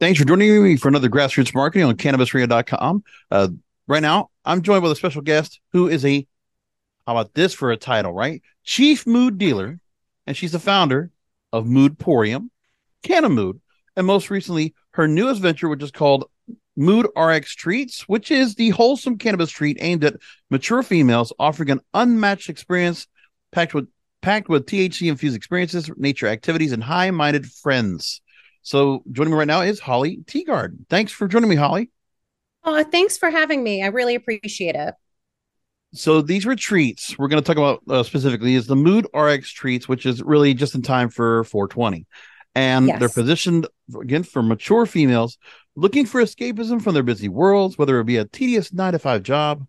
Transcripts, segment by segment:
Thanks for joining me for another grassroots marketing on cannabisradio.com. Uh, right now, I'm joined with a special guest who is a, how about this for a title, right? Chief mood dealer. And she's the founder of Moodporium, Cannamood, and most recently, her newest venture, which is called Mood RX Treats, which is the wholesome cannabis treat aimed at mature females, offering an unmatched experience packed with packed with THC infused experiences, nature activities, and high minded friends. So joining me right now is Holly Teegarden. Thanks for joining me, Holly. Oh, thanks for having me. I really appreciate it. So these retreats we're going to talk about uh, specifically is the Mood RX treats, which is really just in time for 420, and Yes. they're positioned again for mature females looking for escapism from their busy worlds, whether it be a tedious nine to five job,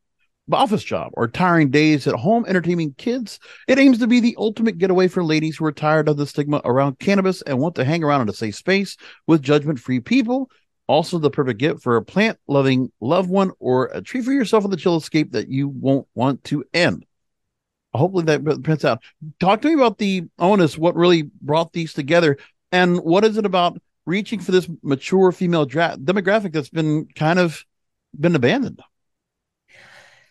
office job, or tiring days at home entertaining kids. It aims to be the ultimate getaway for ladies who are tired of the stigma around cannabis and want to hang around in a safe space with judgment-free people. Also, the perfect gift for a plant-loving loved one or a treat for yourself with a chill escape that you won't want to end. Hopefully that prints out. Talk to me about the onus, what really brought these together, and what is it about reaching for this mature female dra- demographic that's been kind of been abandoned?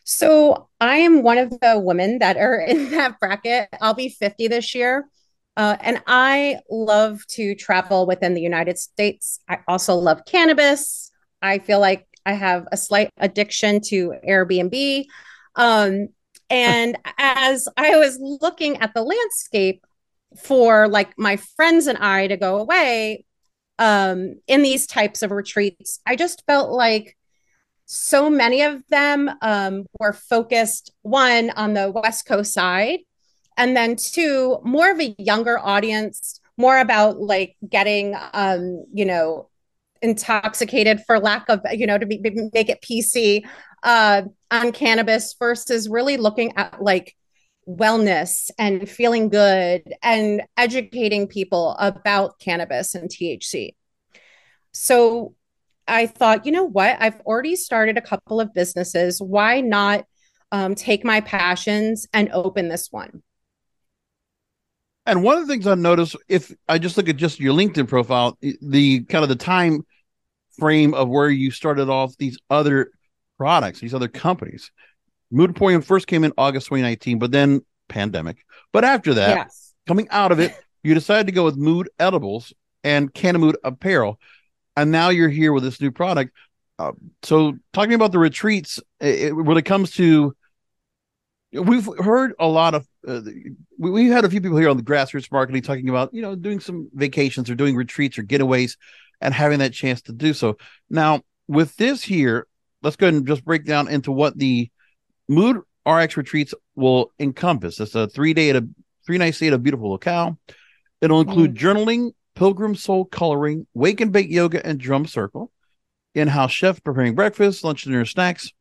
So I am one of the women that are in that bracket. I'll be 50 this year. Uh, and I love to travel within the United States. I also love cannabis. I feel like I have a slight addiction to Airbnb. Um, and as I was looking at the landscape for like my friends and I to go away um, in these types of retreats, I just felt like so many of them um, were focused one on the west coast side and then two more of a younger audience more about like getting um, you know intoxicated for lack of you know to be, make it pc uh, on cannabis versus really looking at like wellness and feeling good and educating people about cannabis and thc so I thought, you know what? I've already started a couple of businesses. Why not um, take my passions and open this one? And one of the things I've noticed, if I just look at just your LinkedIn profile, the kind of the time frame of where you started off these other products, these other companies. Moodporium first came in August 2019, but then pandemic. But after that, yes. coming out of it, you decided to go with Mood Edibles and Cannamood Apparel. And now you're here with this new product. Uh, so, talking about the retreats, it, when it comes to, we've heard a lot of, uh, we, we've had a few people here on the grassroots marketing talking about, you know, doing some vacations or doing retreats or getaways and having that chance to do so. Now, with this here, let's go ahead and just break down into what the Mood RX retreats will encompass. It's a three day at a three night stay at a beautiful locale. It'll include mm. journaling, pilgrim soul coloring, wake and bake yoga, and drum circle. In-house chef preparing breakfast, lunch, dinner, snacks.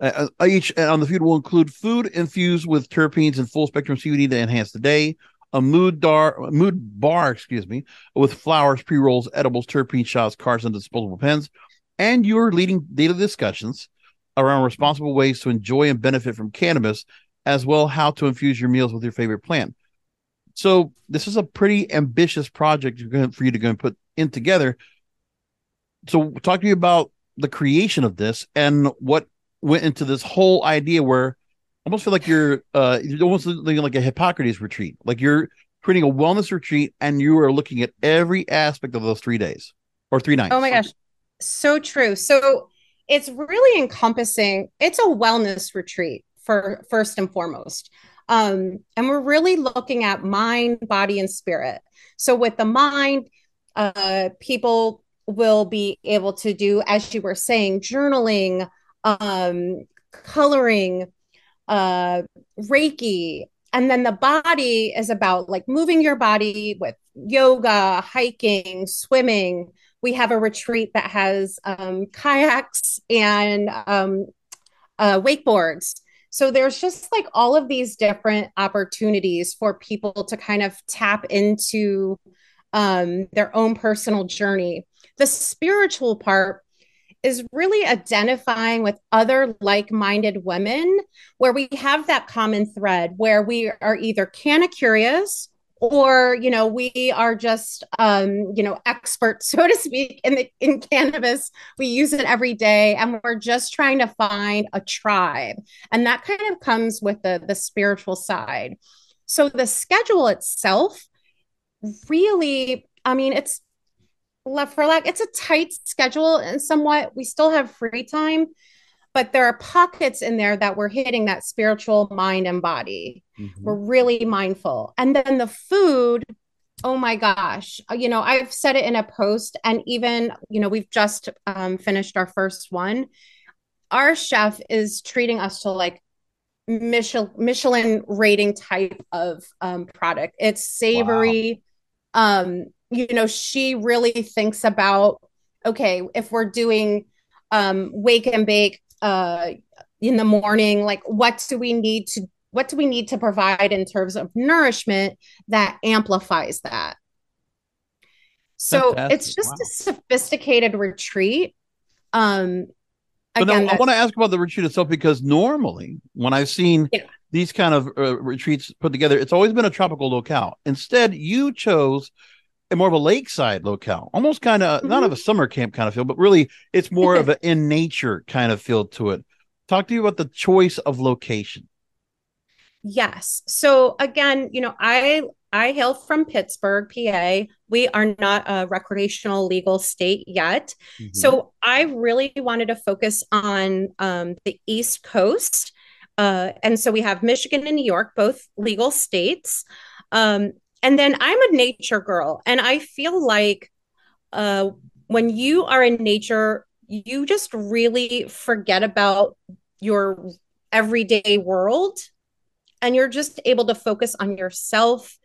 Uh, each on the food will include food infused with terpenes and full spectrum CBD to enhance the day. A mood dar, mood bar, excuse me, with flowers, pre rolls, edibles, terpene shots, cards, and disposable pens, and your leading daily discussions around responsible ways to enjoy and benefit from cannabis, as well how to infuse your meals with your favorite plant. So this is a pretty ambitious project for you to go and put in together. So talk to me about the creation of this and what went into this whole idea where I almost feel like you're uh almost like a Hippocrates retreat. Like you're creating a wellness retreat and you are looking at every aspect of those three days or three nights. Oh my gosh. So true. So it's really encompassing, it's a wellness retreat for first and foremost. Um, and we're really looking at mind, body, and spirit. So with the mind, uh, people will be able to do, as you were saying, journaling, um, coloring, uh, Reiki. And then the body is about like moving your body with yoga, hiking, swimming. We have a retreat that has um, kayaks and um, uh, wakeboards. So there's just like all of these different opportunities for people to kind of tap into um, their own personal journey. The spiritual part is really identifying with other like minded women where we have that common thread where we are either kind of curious or you know we are just um you know experts so to speak in the in cannabis. We use it every day and we're just trying to find a tribe. And that kind of comes with the the spiritual side. So the schedule itself really i mean it's left for lack it's a tight schedule and somewhat we still have free time but there are pockets in there that we're hitting that spiritual mind and body. Mm-hmm. We're really mindful. And then the food, oh my gosh, uh, you know, I've said it in a post, and even, you know, we've just um, finished our first one. Our chef is treating us to like Michelin, Michelin rating type of um, product. It's savory. Wow. Um, you know, she really thinks about okay, if we're doing um, wake and bake, uh, in the morning like what do we need to what do we need to provide in terms of nourishment that amplifies that so Fantastic. it's just wow. a sophisticated retreat um again, I want to ask about the retreat itself because normally when I've seen yeah. these kind of uh, retreats put together, it's always been a tropical locale. Instead, you chose a more of a lakeside locale, almost kind of mm-hmm. not of a summer camp kind of feel, but really it's more of an in nature kind of feel to it. Talk to you about the choice of location. Yes. So again, you know, I I hail from Pittsburgh, PA. We are not a recreational legal state yet. Mm-hmm. So I really wanted to focus on um, the East Coast. Uh, and so we have Michigan and New York, both legal states. Um, and then I'm a nature girl, and I feel like uh, when you are in nature, you just really forget about your everyday world and you're just able to focus on yourself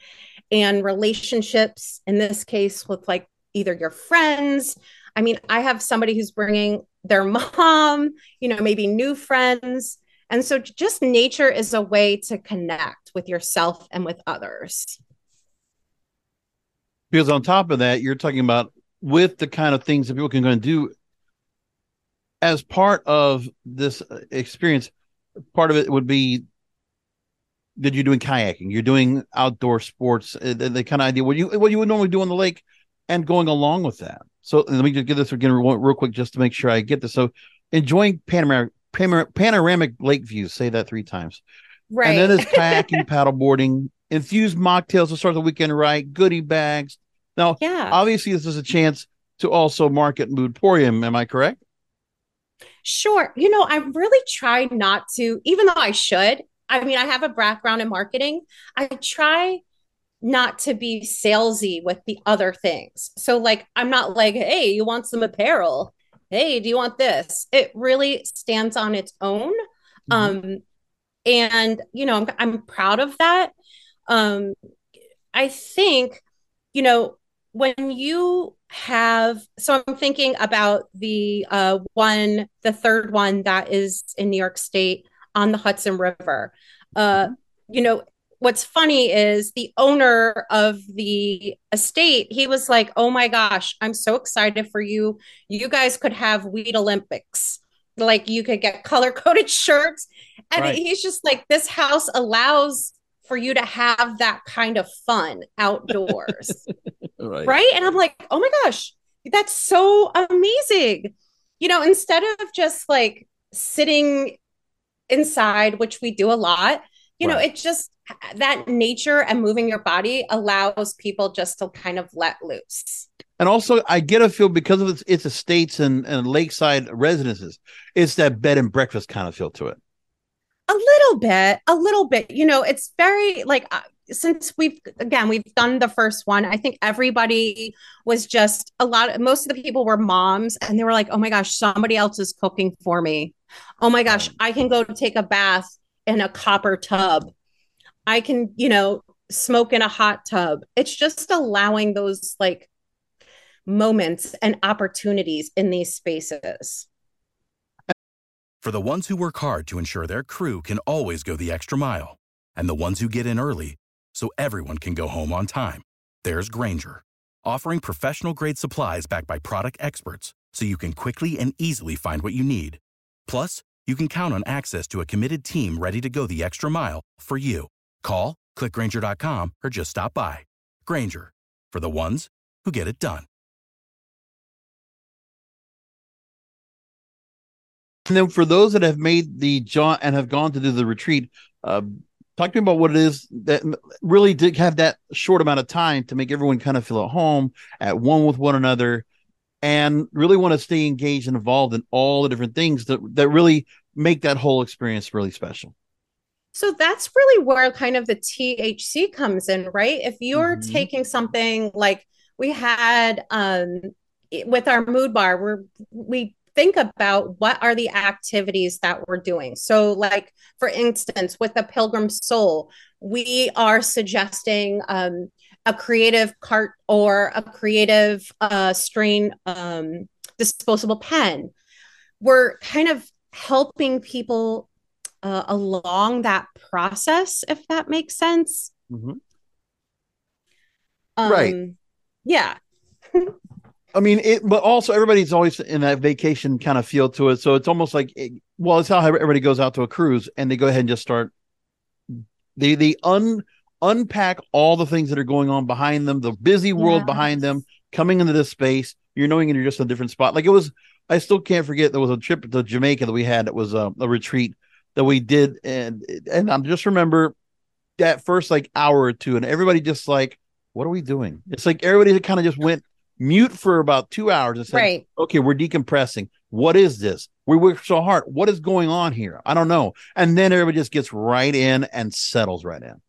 and relationships in this case with like either your friends i mean i have somebody who's bringing their mom you know maybe new friends and so just nature is a way to connect with yourself and with others because on top of that, you're talking about with the kind of things that people can go and do as part of this uh, experience. Part of it would be that you're doing kayaking, you're doing outdoor sports, uh, the, the, kind of idea what you what you would normally do on the lake, and going along with that. So let me just get this again real, real quick, just to make sure I get this. So enjoying panoramic panoramic lake views. Say that three times. Right. And then there's kayaking, paddleboarding, infused mocktails to start the weekend right, goodie bags. Now, yeah. obviously, this is a chance to also market Moodporium. Am I correct? Sure. You know, I really try not to, even though I should. I mean, I have a background in marketing. I try not to be salesy with the other things. So, like, I'm not like, hey, you want some apparel? Hey, do you want this? It really stands on its own. Mm-hmm. Um, and you know, I'm, I'm proud of that. Um, I think, you know, when you have, so I'm thinking about the uh, one, the third one that is in New York State on the Hudson River. Uh, you know, what's funny is the owner of the estate he was like oh my gosh i'm so excited for you you guys could have weed olympics like you could get color coded shirts and right. he's just like this house allows for you to have that kind of fun outdoors. right. right. And I'm like, oh my gosh, that's so amazing. You know, instead of just like sitting inside, which we do a lot, you right. know, it just that nature and moving your body allows people just to kind of let loose. And also, I get a feel because of its, its estates and, and lakeside residences, it's that bed and breakfast kind of feel to it. A little bit, a little bit. You know, it's very like uh, since we've again we've done the first one. I think everybody was just a lot. Of, most of the people were moms, and they were like, "Oh my gosh, somebody else is cooking for me. Oh my gosh, I can go take a bath in a copper tub. I can, you know, smoke in a hot tub. It's just allowing those like moments and opportunities in these spaces. For the ones who work hard to ensure their crew can always go the extra mile, and the ones who get in early so everyone can go home on time, there's Grainger, offering professional grade supplies backed by product experts so you can quickly and easily find what you need. Plus, you can count on access to a committed team ready to go the extra mile for you. Call, clickgrainger.com, or just stop by. Grainger, for the ones who get it done. And then for those that have made the jaunt and have gone to do the retreat, uh, talk to me about what it is that really did have that short amount of time to make everyone kind of feel at home, at one with one another, and really want to stay engaged and involved in all the different things that, that really make that whole experience really special. So that's really where kind of the THC comes in, right? If you're mm-hmm. taking something like we had um, with our mood bar, where we think about what are the activities that we're doing. So, like for instance, with the Pilgrim Soul, we are suggesting um, a creative cart or a creative uh, strain um, disposable pen. We're kind of helping people uh, along that process, if that makes sense. Mm-hmm. Um, right. Yeah. I mean, it, but also everybody's always in that vacation kind of feel to it. So it's almost like, it, well, it's how everybody goes out to a cruise and they go ahead and just start. They they un unpack all the things that are going on behind them, the busy world behind them, coming into this space. You're knowing you're just in a different spot. Like it was, I still can't forget there was a trip to Jamaica that we had. It was a, a retreat that we did, and and I'm just remember that first like hour or two, and everybody just like, what are we doing? It's like everybody kind of just went mute for about two hours and said, right. okay, we're decompressing. What is this? We work so hard. What is going on here? I don't know. And then everybody just gets right in and settles right in.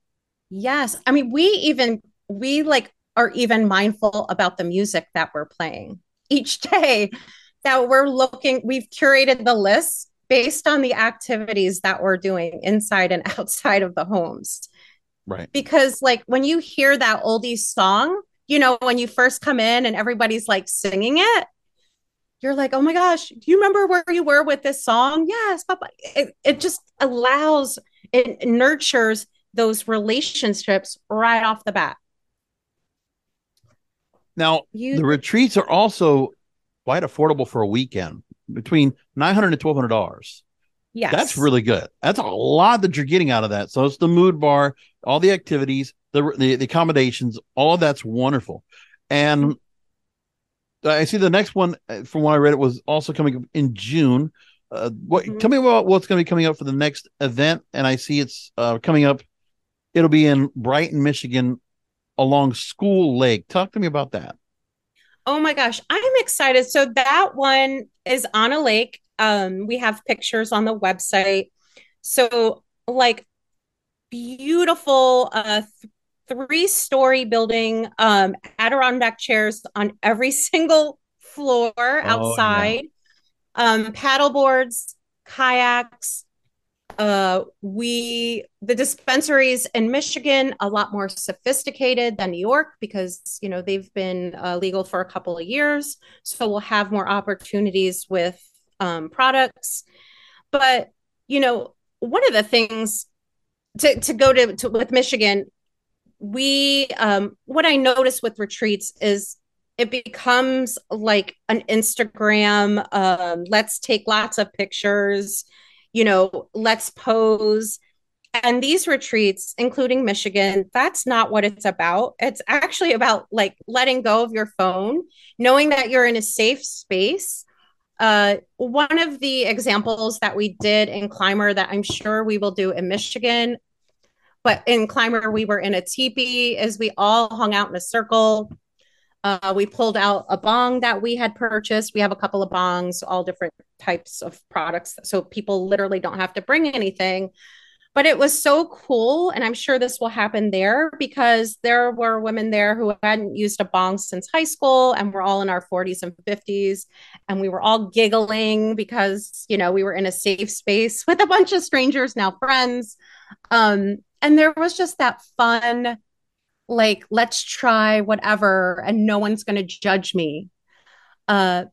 Yes. I mean, we even, we like are even mindful about the music that we're playing each day that we're looking, we've curated the list based on the activities that we're doing inside and outside of the homes. Right. Because, like, when you hear that oldie song, you know, when you first come in and everybody's like singing it, you're like, oh my gosh, do you remember where you were with this song? Yes, Papa. It, it just allows, it nurtures those relationships right off the bat. Now, you, the retreats are also quite affordable for a weekend, between nine hundred and twelve hundred dollars. Yes. That's really good. That's a lot that you're getting out of that. So it's the mood bar, all the activities, the, the, the accommodations, all of that's wonderful. And I see the next one uh, from what I read, it was also coming up in June. Uh, what mm-hmm. tell me about what's going to be coming up for the next event? And I see it's uh, coming up. It'll be in Brighton, Michigan, along School Lake. Talk to me about that. Oh my gosh, I'm excited. So that one is on a lake. Um, we have pictures on the website. So like beautiful uh three story building, um, Adirondack chairs on every single floor outside, oh, yeah. um, paddle boards, kayaks. Uh, we the dispensaries in Michigan a lot more sophisticated than New York because you know they've been uh, legal for a couple of years, so we'll have more opportunities with um, products. But you know, one of the things to to go to, to with Michigan we um what i notice with retreats is it becomes like an instagram um let's take lots of pictures you know let's pose. And these retreats including michigan that's not what it's about. It's actually about like letting go of your phone knowing that you're in a safe space. Uh, one of the examples that we did in climber that i'm sure we will do in michigan but in climber we were in a teepee as we all hung out in a circle Uh, we pulled out a bong that we had purchased. We have a couple of bongs, all different types of products. So people literally don't have to bring anything. But it was so cool. And I'm sure this will happen there because there were women there who hadn't used a bong since high school and we're all in our 40s and 50s. And we were all giggling because, you know, we were in a safe space with a bunch of strangers, now friends. Um, and there was just that fun, like, let's try whatever, and no one's going to judge me. Uh,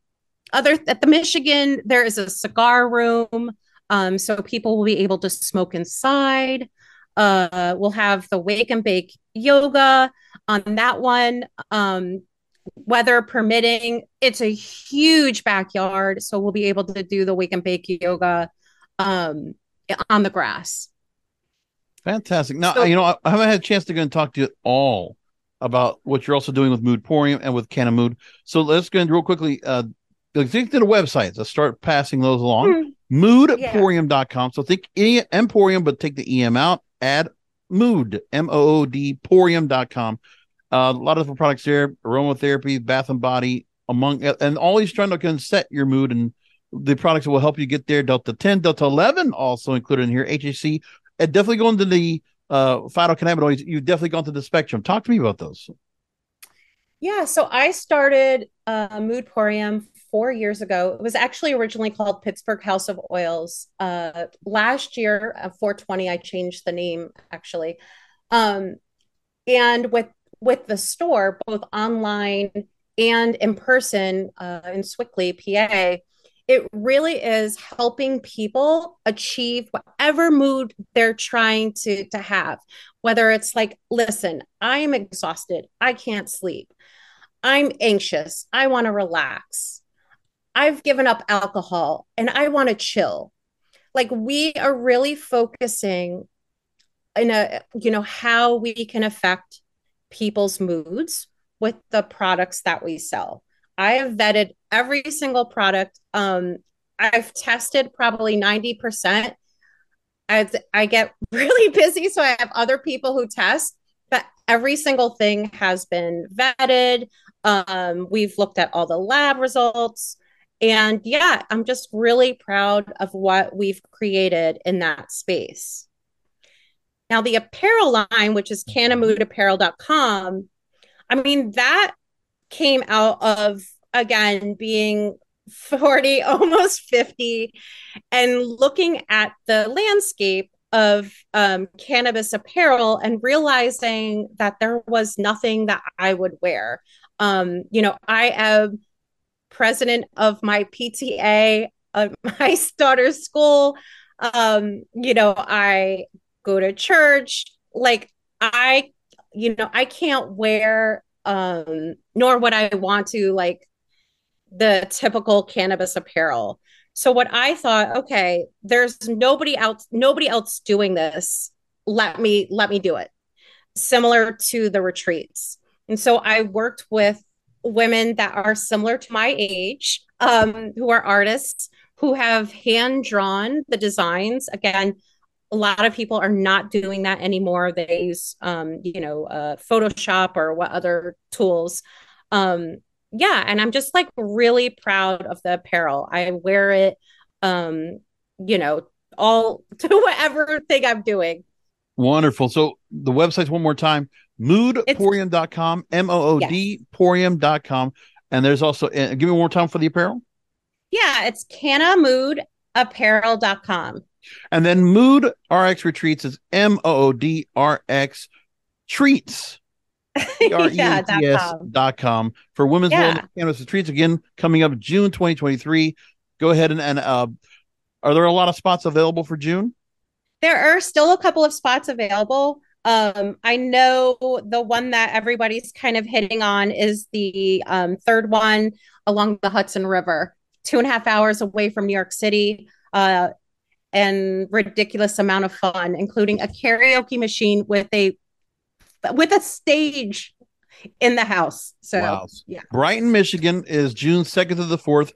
other at the Michigan, there is a cigar room um, so people will be able to smoke inside. Uh, we'll have the wake and bake yoga on that one. Um, weather permitting, it's a huge backyard. So we'll be able to do the wake and bake yoga um, on the grass. Fantastic. Now, so, you know, I, I haven't had a chance to go and talk to you at all about what you're also doing with Moodporium and with Cannamood. So let's go and real quickly. Uh, link to the websites. Let's start passing those along. Mm-hmm moodporium.com. So think e- emporium, but take the EM out, add mood, M O O D, porium.com. Uh, a lot of different products there, aromatherapy, bath and body, among, and always trying to can set your mood and the products that will help you get there. Delta 10, Delta 11 also included in here, HHC, and definitely going to the uh, phytocannabinoids. You've definitely gone to the spectrum. Talk to me about those. Yeah, so I started uh, Moodporium four years ago. It was actually originally called Pittsburgh House of Oils. Uh, last year, uh, 420, I changed the name actually. Um, and with with the store, both online and in person uh, in Sewickley, PA, it really is helping people achieve whatever mood they're trying to to have. Whether it's like, listen, I am exhausted, I can't sleep. I'm anxious. I want to relax. I've given up alcohol and I want to chill. Like we are really focusing in a, you know, how we can affect people's moods with the products that we sell. I have vetted every single product. Um, I've tested probably 90%. I, I get really busy, so I have other people who test, but every single thing has been vetted. Um, we've looked at all the lab results. And yeah, I'm just really proud of what we've created in that space. Now, the apparel line, which is cannamoodapparel.com, I mean, that came out of, again, being 40, almost 50, and looking at the landscape of um, cannabis apparel and realizing that there was nothing that I would wear. Um, you know, I am president of my PTA, of my daughter's school. Um, you know, I go to church. Like I, you know, I can't wear, um, nor would I want to like the typical cannabis apparel. So what I thought, okay, there's nobody else, nobody else doing this. Let me let me do it. Similar to the retreats. And so I worked with women that are similar to my age, um, who are artists, who have hand drawn the designs. Again, a lot of people are not doing that anymore. They use, um, you know, uh, Photoshop or what other tools. Um, yeah, and I'm just like really proud of the apparel. I wear it, um, you know, all to whatever thing I'm doing. Wonderful. So the website's one more time moodporium.com, M O O D porium.com. And there's also, uh, give me one more time for the apparel. Yeah, it's cannamoodapparel.com. And then Mood RX Retreats is M O O D R X Treats. yeah, dot com for women's yeah. wellness cannabis retreats again coming up June 2023. Go ahead and, and uh, are there a lot of spots available for June? There are still a couple of spots available. Um, I know the one that everybody's kind of hitting on is the um, third one along the Hudson River, two and a half hours away from New York City, uh, and ridiculous amount of fun, including a karaoke machine with a with a stage in the house. So, wow. yeah, Brighton, Michigan is June second to the fourth.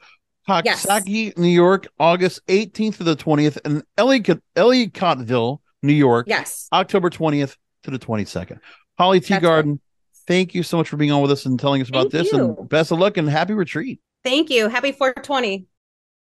Coxsackie, yes. New York, August 18th to the 20th, and Ellicott, Ellicottville, New York, yes, October 20th to the 22nd. Holly Tea That's Garden, right. thank you so much for being on with us and telling us about Thank this. you. And best of luck and happy retreat. Thank you. Happy 420.